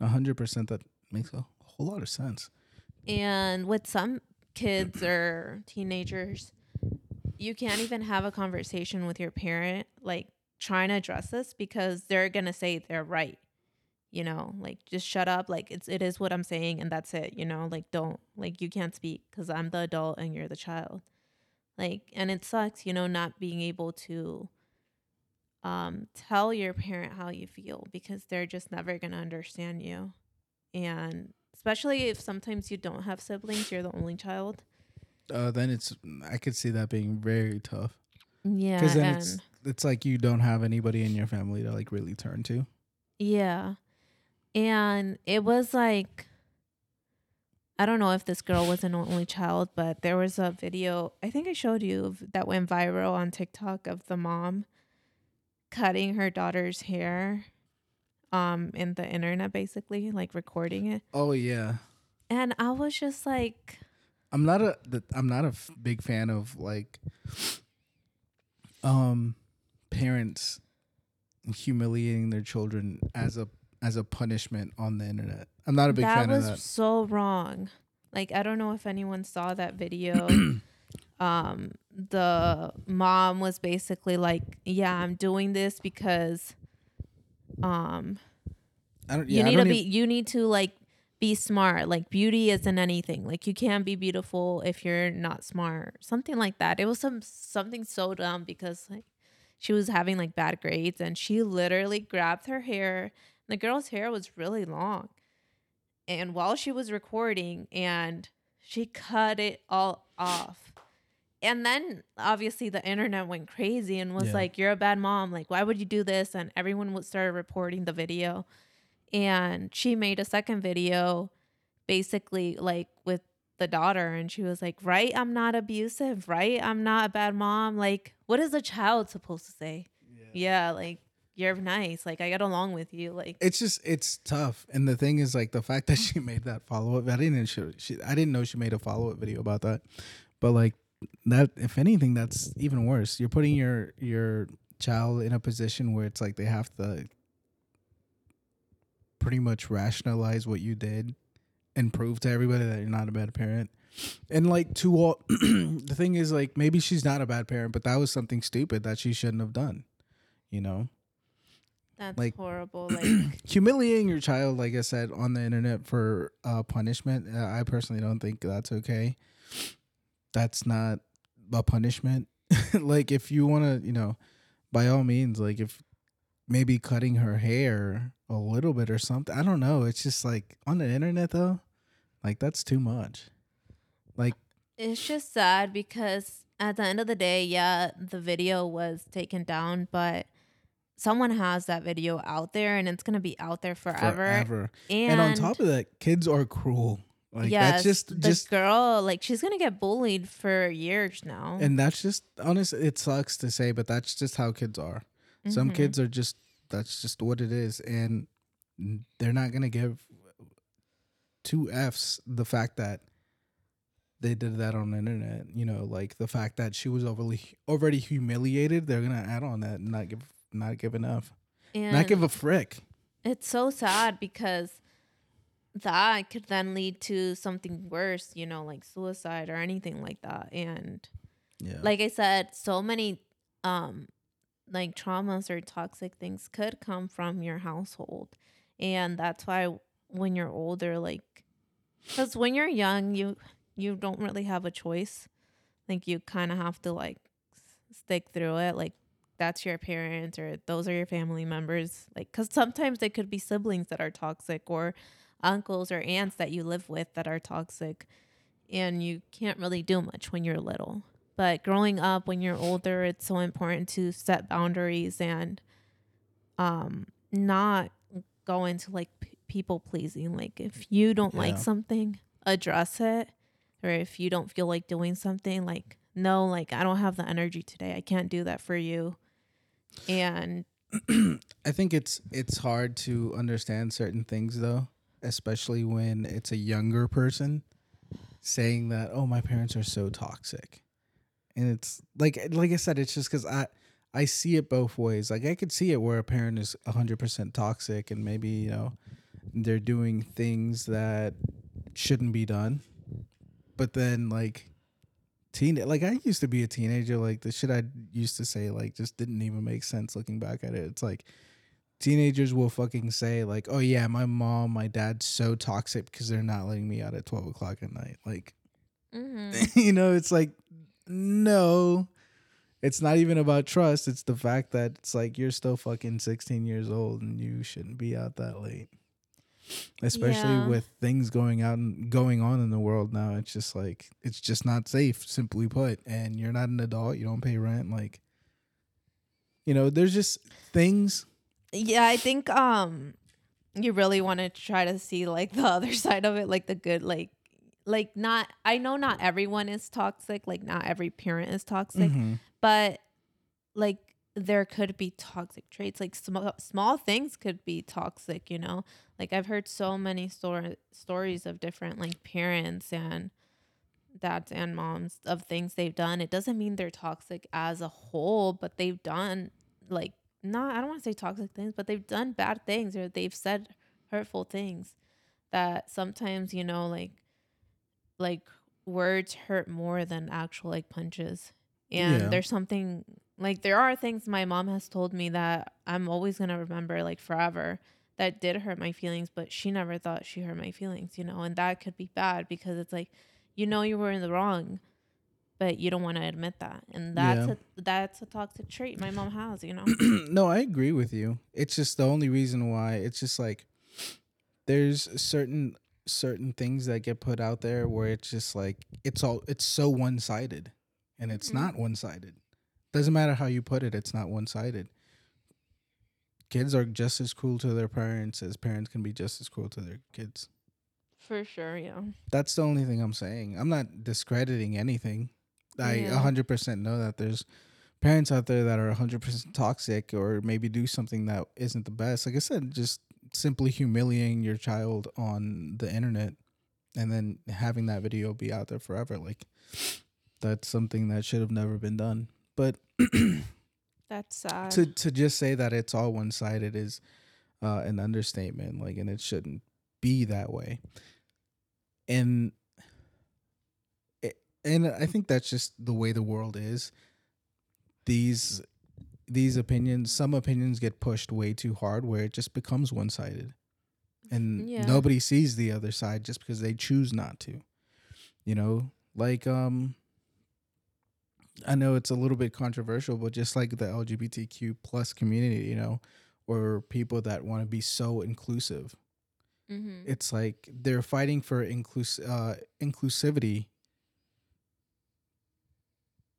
A hundred percent. That makes a whole lot of sense. And with some kids or teenagers, you can't even have a conversation with your parent, like trying to address this because they're gonna say they're right. You know, like just shut up. Like it's it is what I'm saying, and that's it. You know, like don't like you can't speak because I'm the adult and you're the child. Like, and it sucks, you know, not being able to um tell your parent how you feel because they're just never gonna understand you, and especially if sometimes you don't have siblings, you're the only child. Uh, then it's I could see that being very tough Yeah, because then it's it's like you don't have anybody in your family to like really turn to. yeah, and it was like I don't know if this girl was an only child, but there was a video I think I showed you that went viral on TikTok of the mom cutting her daughter's hair um in the internet basically, like recording it. Oh yeah. And I was just like I'm not a I'm not a big fan of like um parents humiliating their children as a as a punishment on the internet. I'm not a big that fan was of that. so wrong. Like I don't know if anyone saw that video. um the mom was basically like, "Yeah, I'm doing this because um I don't. you Yeah, I need to don't be even- you need to like be smart. Like beauty isn't anything. Like you can't be beautiful if you're not smart. Something like that. It was some something so dumb because like she was having like bad grades and she literally grabbed her hair. The girl's hair was really long. And while she was recording and she cut it all off. And then obviously the internet went crazy and was Yeah. like, You're a bad mom. Like, why would you do this? And everyone would start reporting the video. And she made a second video basically like with the daughter. And she was like right i'm not abusive. Right i'm not a bad mom. Like what is a child supposed to say? Yeah, like you're nice. Like i get along with you. Like it's just it's tough. And the thing is like the fact that she made that follow-up i didn't she, she i didn't know she made a follow-up video about that. But like that if anything that's even worse. You're putting your your child in a position where it's like they have to pretty much rationalize what you did and prove to everybody that you're not a bad parent. And like to all the thing is like maybe she's not a bad parent but that was something stupid that she shouldn't have done you know? That's like- horrible like humiliating your child like i said on the internet for uh, punishment uh, i personally don't think that's okay that's not a punishment. Like if you want to you know by all means like if maybe cutting her hair a little bit or something i don't know. It's just like on the internet though like that's too much. Like it's just sad because at the end of the day yeah the video was taken down but someone has that video out there and it's gonna be out there forever, forever. And, and, on top of that kids are cruel like yes, that's just the just girl like she's gonna get bullied for years now. And that's just honestly it sucks to say but that's just how kids are. Some Mhm. kids are just that's just what it is. And they're not gonna give two f's the fact that they did that on the internet you know like the fact that she was overly already humiliated they're gonna add on that and not give not give enough. And not give a frick. it's so sad because that could then lead to something worse you know like suicide or anything like that and yeah like I said, so many um like traumas or toxic things could come from your household. And that's why when you're older like cuz when you're young you you don't really have a choice. Like you kind of have to like stick through it like that's your parents or those are your family members like cuz sometimes it could be siblings that are toxic or uncles or aunts that you live with that are toxic and you can't really do much when you're little. But growing up when you're older it's so important to set boundaries and um not go into like p- people pleasing. Like if you don't like something address it. Or if you don't feel like doing something like no like i don't have the energy today. I can't do that for you. And I think it's it's hard to understand certain things though, especially when it's a younger person saying that, "Oh, my parents are so toxic," and it's like like I said, it's just because I I see it both ways. Like I could see it where a parent is hundred percent toxic, and maybe you know they're doing things that shouldn't be done, but then like teen like I used to be a teenager like the shit I used to say like just didn't even make sense looking back at it. It's like teenagers will fucking say like, "Oh yeah, my mom, my dad's so toxic because they're not letting me out at twelve o'clock at night." Like, mhm. you know, it's like, no, it's not even about trust. It's the fact that it's like you're still fucking sixteen years old and you shouldn't be out that late. Especially Yeah. with things going out and going on in the world now, it's just like it's just not safe. Simply put, and you're not an adult. You don't pay rent. Like, you know, there's just things yeah i think um you really want to try to see like the other side of it like the good like like not i know not everyone is toxic like not every parent is toxic Mhm. but like there could be toxic traits like small small things could be toxic you know like i've heard so many stor- stories of different like parents and dads and moms of things they've done it doesn't mean they're toxic as a whole but they've done like not i don't want to say toxic things but they've done bad things or they've said hurtful things that sometimes you know like like words hurt more than actual like punches and Yeah. there's something like there are things my mom has told me that i'm always going to remember like forever that did hurt my feelings but she never thought she hurt my feelings you know and that could be bad because it's like you know you were in the wrong but you don't want to admit that and that's Yeah. a that's a toxic trait my mom has you know no, I agree with you. It's just the only reason why it's just like there's certain certain things that get put out there where it's just like it's all it's so one sided, and it's Mhm. not one sided. Doesn't matter how you put it, it's not one sided. Kids are just as cruel to their parents as parents can be just as cruel to their kids. for sure yeah That's the only thing I'm saying. I'm not discrediting anything. I Yeah. 100% know that there's parents out there that are 100% toxic or maybe do something that isn't the best. Like I said, just simply humiliating your child on the internet and then having that video be out there forever. Like that's something that should have never been done. But that's sad to to just say that it's all one sided is uh, an understatement. Like, and it shouldn't be that way. And and I think that's just the way the world is. These these opinions, some opinions get pushed way too hard, where it just becomes one sided, and Yeah. nobody sees the other side just because they choose not to. You know, like um. I know it's a little bit controversial, but just like the LGBTQ plus community, you know, or people that want to be so inclusive, mm-hmm. it's like they're fighting for inclus- uh, inclusivity,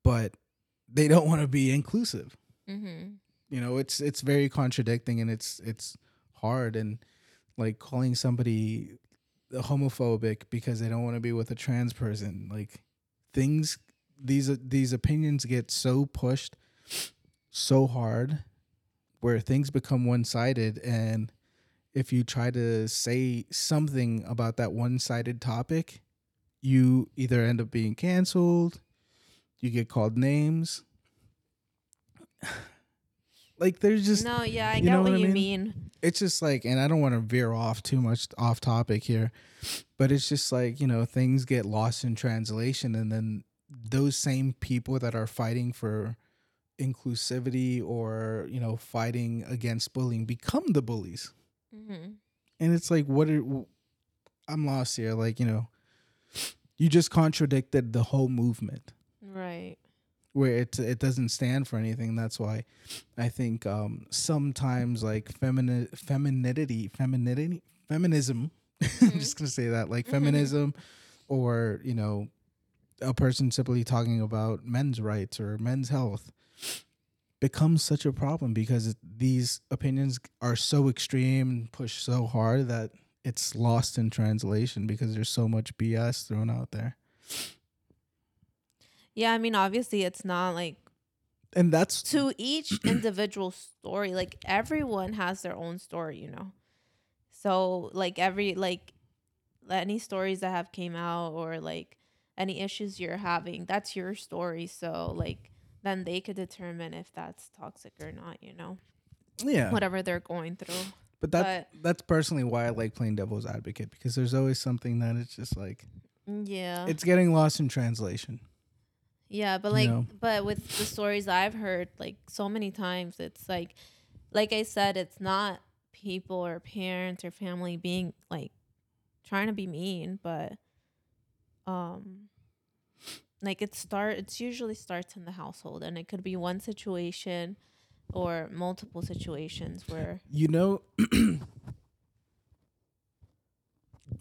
but they don't want to be inclusive. Mm-hmm. You know, it's it's very contradicting and it's it's hard and like calling somebody homophobic because they don't want to be with a trans person. Like things these these opinions get so pushed so hard where things become one-sided and if you try to say something about that one-sided topic, you either end up being canceled, you get called names. like there's just no yeah i you get know what, what you mean? mean it's just like and i don't want to veer off too much off topic here but it's just like you know things get lost in translation and then those same people that are fighting for inclusivity or you know fighting against bullying become the bullies mm-hmm. and it's like what are i'm lost here like you know you just contradicted the whole movement right where it it doesn't stand for anything. That's why I think um, sometimes like femini- femininity, femininity, feminism. I'm just gonna say that like Mhm. feminism, or you know, a person simply talking about men's rights or men's health becomes such a problem because it, these opinions are so extreme and pushed so hard that it's lost in translation because there's so much BS thrown out there. Yeah i mean obviously it's not like And that's to each individual story like everyone has their own story you know? So like every like any stories that have came out or like any issues you're having that's your story. So like then they could determine if that's toxic or not you know? Yeah. whatever they're going through. But that that's personally why I like playing devil's advocate because there's always something that it's just like mm, yeah. it's getting lost in translation. Yeah, but you like, know? but with the stories I've heard, like so many times, it's like, like I said, it's not people or parents or family being like trying to be mean, but um, like it start. It's usually starts in the household, and it could be one situation or multiple situations where You know,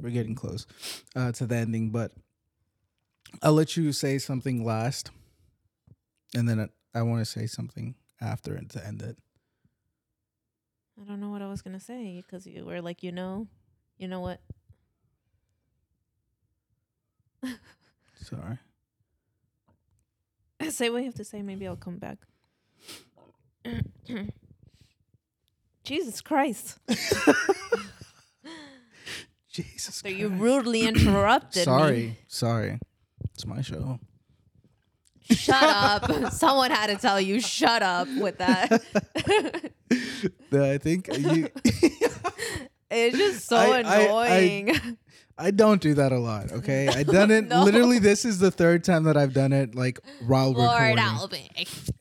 we're getting close uh, to the ending, but I'll let you say something last, and then I, I want to say something after it to end it. I don't know what I was gonna say because you were like, you know, you know what? Sorry. say what you have to say. Maybe I'll come back. Jesus Christ. Jesus. So you rudely interrupted me. Sorry, sorry. It's my show. Shut up. Someone had to tell you shut up with that. I think you. It's just so I- I- I- annoying. I don't do that a lot. Okay, I done it. No. Literally, this is the third time that I've done it. Like while Lord recording.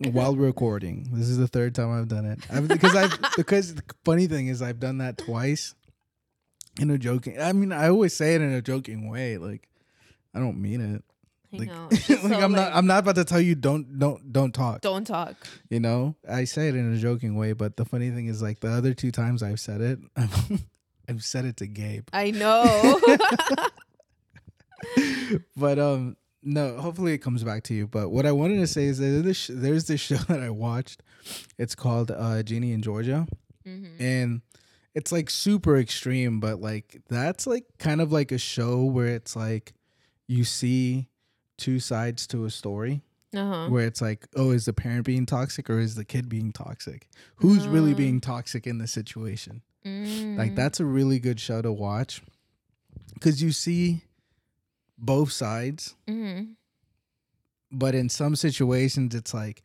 me. while recording. This is the third time I've done it. I've, because I've because the funny thing is I've done that twice in a joking. I mean, I always say it in a joking way. Like I don't mean it. I Like, know. Like so, I'm not. I'm not about to tell you don't don't don't talk. don't talk. You know, I say it in a joking way, but the funny thing is, like the other two times I've said it, I've said it to Gabe. I know. but um no hopefully it comes back to you but what i wanted to say is that there's this, sh- there's this show that i watched it's called uh Ginny and Georgia Mhm. and it's like super extreme but like that's like kind of like a show where it's like you see two sides to a story Uh-huh. where it's like oh is the parent being toxic or is the kid being toxic who's really Mm. being toxic in the situation like Mm. that's a really good show to watch because you see both sides Mhm. but in some situations it's like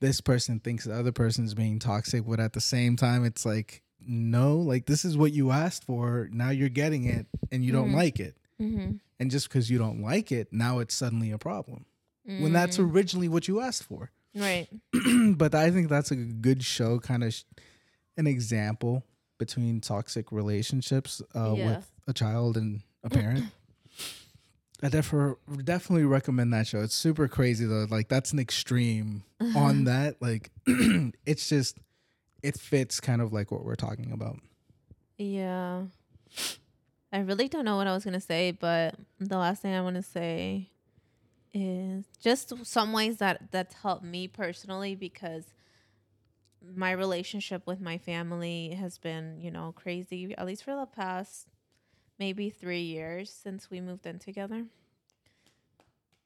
this person thinks the other person's being toxic but at the same time it's like no like this is what you asked for now you're getting it and you don't Mhm. like it Mhm. and just because you don't like it now it's suddenly a problem when that's Mm. originally what you asked for right. but i think that's a good show kind of sh- an example between toxic relationships uh, Yeah. with a child and a parent I definitely definitely recommend that show. It's super crazy though. Like that's an extreme on that. Like it's just it fits kind of like what we're talking about. Yeah. I really don't know what I was to say, but the last thing I want to say is just some ways that that's helped me personally because my relationship with my family has been, you know, crazy at least for the past maybe 3 years since we moved in together.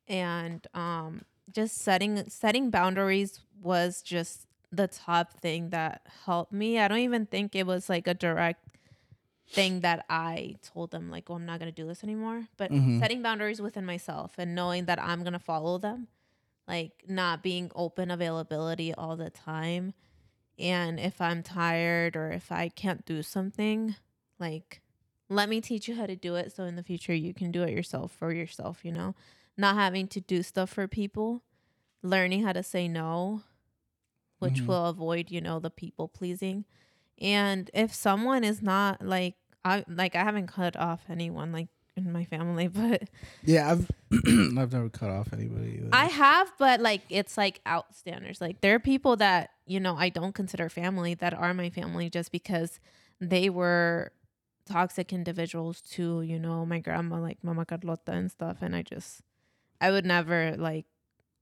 And um just setting setting boundaries was just the top thing that helped me. I don't even think it was like a direct thing that I told them like, "Oh, I'm not going to do this anymore." But Mhm. setting boundaries within myself and knowing that I'm going to follow them, like not being open availability all the time. And if I'm tired or if I can't do something, like let me teach you how to do it so in the future you can do it yourself for yourself, you know? Not having to do stuff for people, learning how to say no, which Mhm. will avoid, you know, the people pleasing. And if someone is not like I like I haven't cut off anyone like in my family, but Yeah, I've I've never cut off anybody. Either. I have, but like it's like outstanders. Like there are people that, you know, I don't consider family that are my family just because they were toxic individuals to, you know, my grandma, like Mama Carlota and stuff. And I just I would never like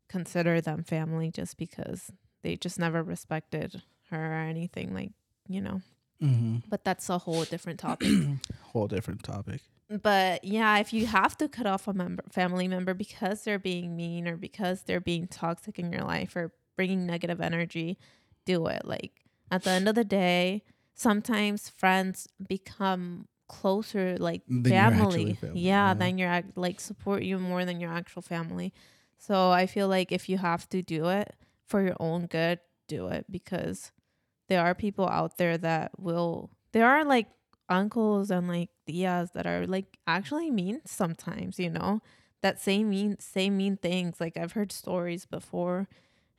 consider them family just because they just never respected her or anything, like, you know. hmm But that's a whole different topic. whole different topic. but yeah, if you have to cut off a member, family member because they're being mean or because they're being toxic in your life or bringing negative energy, do it. Like at the end of the day, sometimes friends become closer, like family. family, Yeah, yeah. than your ac- like support you more than your actual family. So I feel like if you have to do it for your own good, do it because there are people out there that will. There are like uncles and like tias that are like actually mean sometimes, you know, that say mean say mean things. Like I've heard stories before,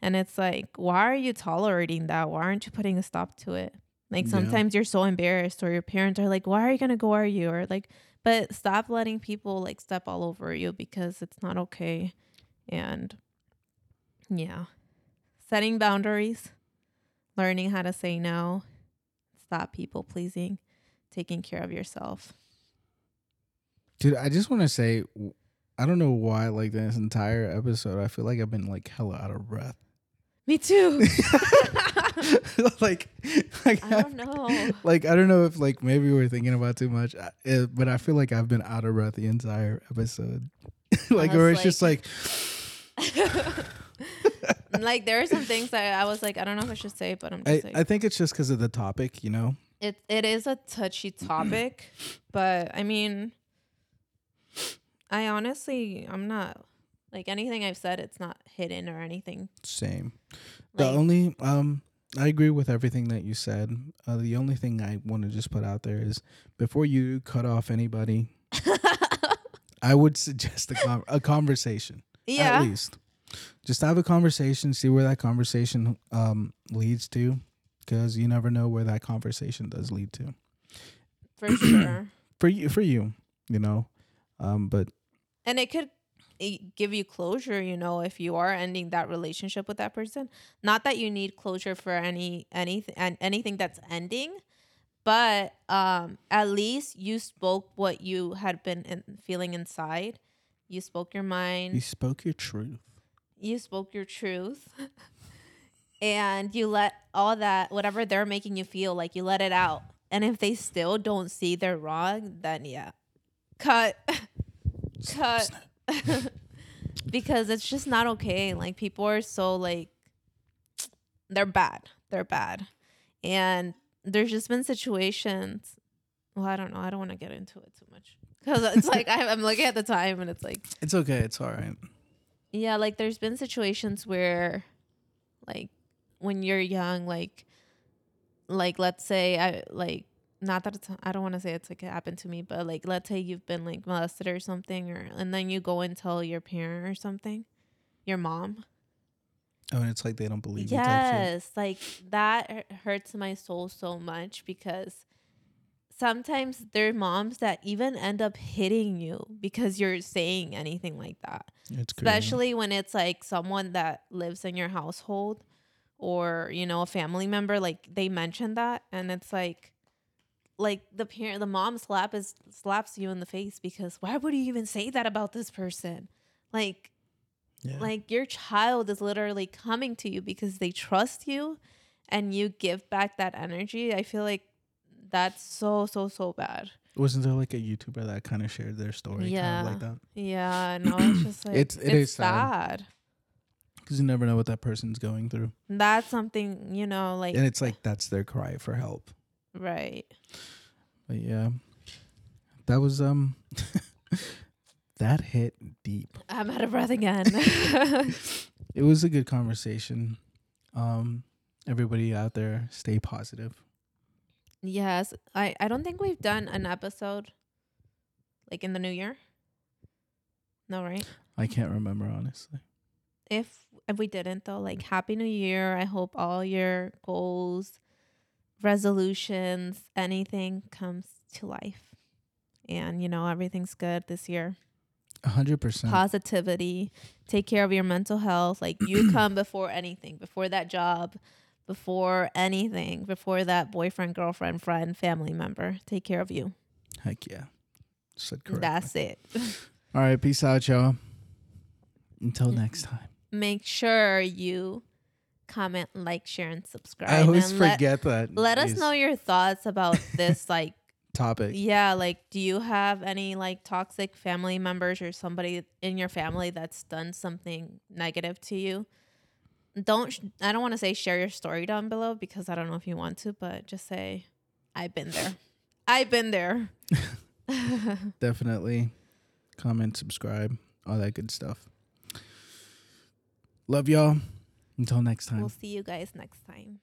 and it's like, why are you tolerating that? Why aren't you putting a stop to it? Like Yeah. sometimes you're so embarrassed, or your parents are like, why are you gonna go are you? Or like, but stop letting people like step all over you because it's not okay. And yeah, setting boundaries, learning how to say no, stop people pleasing, taking care of yourself. Dude, I just want to say, I don't know why, like this entire episode, I feel like I've been like hella out of breath. Me too. like, like I don't know. Like I don't know if like maybe we're thinking about too much, uh, but I feel like I've been out of breath the entire episode. like, or it's just like, like there are some things that I was like, I don't know if I should say, but I'm I, just like, I think it's just because of the topic, you know. it it is a touchy topic, but I mean, I honestly, I'm not like anything I've said. It's not hidden or anything. Same. The only um, I agree with everything that you said. Uh, the only thing I want to just put out there is before you cut off anybody, I would suggest a, con- a conversation. yeah, At least, just have a conversation. See where that conversation um leads to, because you never know where that conversation does lead to. for sure. For you, for you, you know. Um, but and it could eh, give you closure you know if you are ending that relationship with that person not that you need closure for any anything and anything that's ending but um at least you spoke what you had been in, feeling inside you spoke your mind you spoke your truth. You spoke your truth and you let all that whatever they're making you feel like you let it out. And if they still don't see they're wrong then yeah. Cut. Cut. Because it's just not okay. Like people are so like they're bad. They're bad. And there's just been situations well i don't know. I don't want to get into it too much. Because it's like I, i'm looking at the time and it's like It's okay. It's all right. Yeah, like there's been situations where like when you're young, like like let's say I like not that it's I don't want to say it's like it happened to me, but like let's say you've been like molested or something or and then you go and tell your parent or something, your mom. Oh, and it's like they don't believe you. type shit. Yes, like that hurts my soul so much because sometimes there are moms that even end up hitting you because you're saying anything like that It's crazy. especially when it's like someone that lives in your household or you know a family member like they mention that and it's like like the parent the mom slap is slaps you in the face because why would you even say that about this person like Yeah. like your child is literally coming to you because they trust you and you give back that energy i feel like that's so so so bad Wasn't there like a YouTuber that kind of shared their story? Yeah. Kind of like that. yeah no it's just like It's- it's, it is sad. sad Because you never know what that person's going through. that's something you know like And it's like that's their cry for help. right But yeah. That was um that hit deep. i'm out of breath again It was a good conversation. Um everybody out there stay positive. Yes i i don't think we've done an episode like in the new year. No right? I can't remember honestly. if if we didn't though like happy new year i hope all your goals resolutions anything comes to life. And you know everything's good this year. Hundred percent. positivity. Take care of your mental health. Like you come before anything before that job before anything before that boyfriend girlfriend friend family member take care of you Heck yeah. Said correct. that's it All right, peace out, y'all. Until next time. make sure you comment like share and subscribe I always and let- forget that. let us know your thoughts about this like topic. yeah like do you have any like toxic family members or somebody in your family that's done something negative to you don't sh- i don't want to say share your story down below because i don't know if you want to but just say i've been there i've been there Definitely comment, subscribe, all that good stuff. Love y'all. Until next time. we'll see you guys next time.